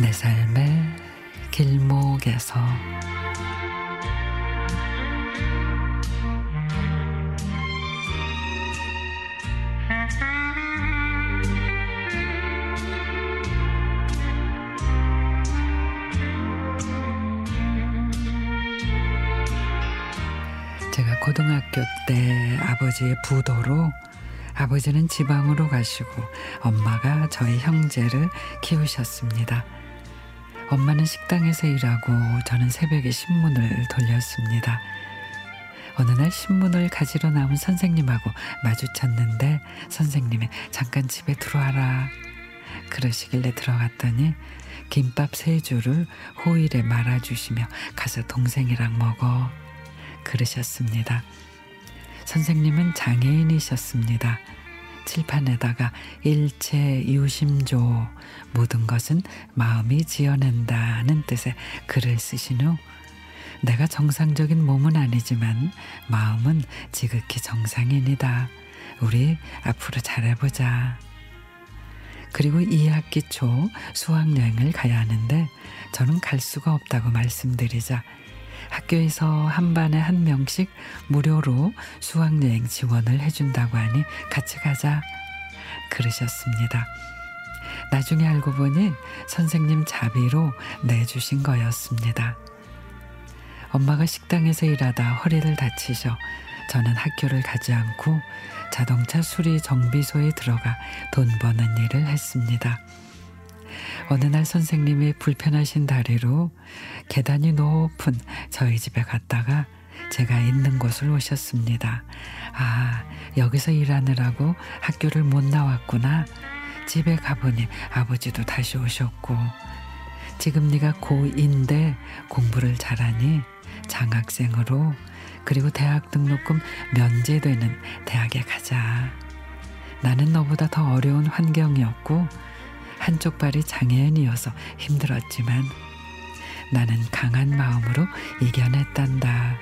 내 삶의 길목에서 제가 고등학교 때 아버지의 부도로 아버지는 지방으로 가시고 엄마가 저희 형제를 키우셨습니다. 엄마는 식당에서 일하고 저는 새벽에 신문을 돌렸습니다. 어느 날 신문을 가지러 나온 선생님하고 마주쳤는데 선생님이 잠깐 집에 들어와라 그러시길래 들어갔더니 김밥 세 줄을 호일에 말아주시며 가서 동생이랑 먹어 그러셨습니다. 선생님은 장애인이셨습니다. 칠판에다가 일체 유심조 모든 것은 마음이 지어낸다는 뜻의 글을 쓰신 후 내가 정상적인 몸은 아니지만 마음은 지극히 정상인이다. 우리 앞으로 잘해보자. 그리고 2학기 초 수학여행을 가야 하는데 저는 갈 수가 없다고 말씀드리자 학교에서 한 반에 한 명씩 무료로 수학여행 지원을 해준다고 하니 같이 가자 그러셨습니다. 나중에 알고 보니 선생님 자비로 내주신 거였습니다. 엄마가 식당에서 일하다 허리를 다치셔 저는 학교를 가지 않고 자동차 수리 정비소에 들어가 돈 버는 일을 했습니다. 어느 날 선생님이 불편하신 다리로 계단이 높은 저희 집에 갔다가 제가 있는 곳을 오셨습니다. 아, 여기서 일하느라고 학교를 못 나왔구나. 집에 가보니 아버지도 다시 오셨고, 지금 네가 고2인데 공부를 잘하니 장학생으로 그리고 대학 등록금 면제되는 대학에 가자. 나는 너보다 더 어려운 환경이었고 한쪽 발이 장애인이어서 힘들었지만 나는 강한 마음으로 이겨냈단다.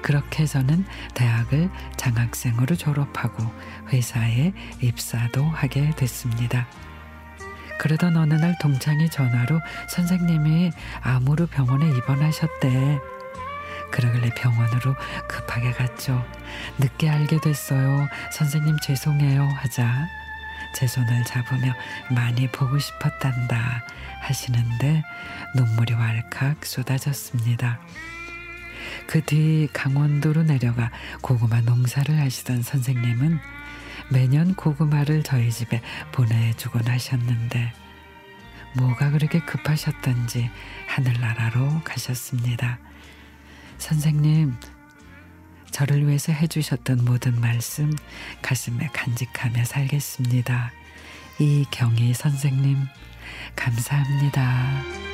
그렇게 저는 대학을 장학생으로 졸업하고 회사에 입사도 하게 됐습니다. 그러던 어느 날 동창이 전화로 선생님이 암으로 병원에 입원하셨대. 그러길래 병원으로 급하게 갔죠. 늦게 알게 됐어요. 선생님 죄송해요 하자 제 손을 잡으며 많이 보고 싶었단다 하시는데 눈물이 왈칵 쏟아졌습니다. 그 뒤 강원도로 내려가 고구마 농사를 하시던 선생님은 매년 고구마를 저희 집에 보내주곤 하셨는데 뭐가 그렇게 급하셨던지 하늘나라로 가셨습니다. 선생님, 저를 위해서 해주셨던 모든 말씀 가슴에 간직하며 살겠습니다. 이경희 선생님, 감사합니다.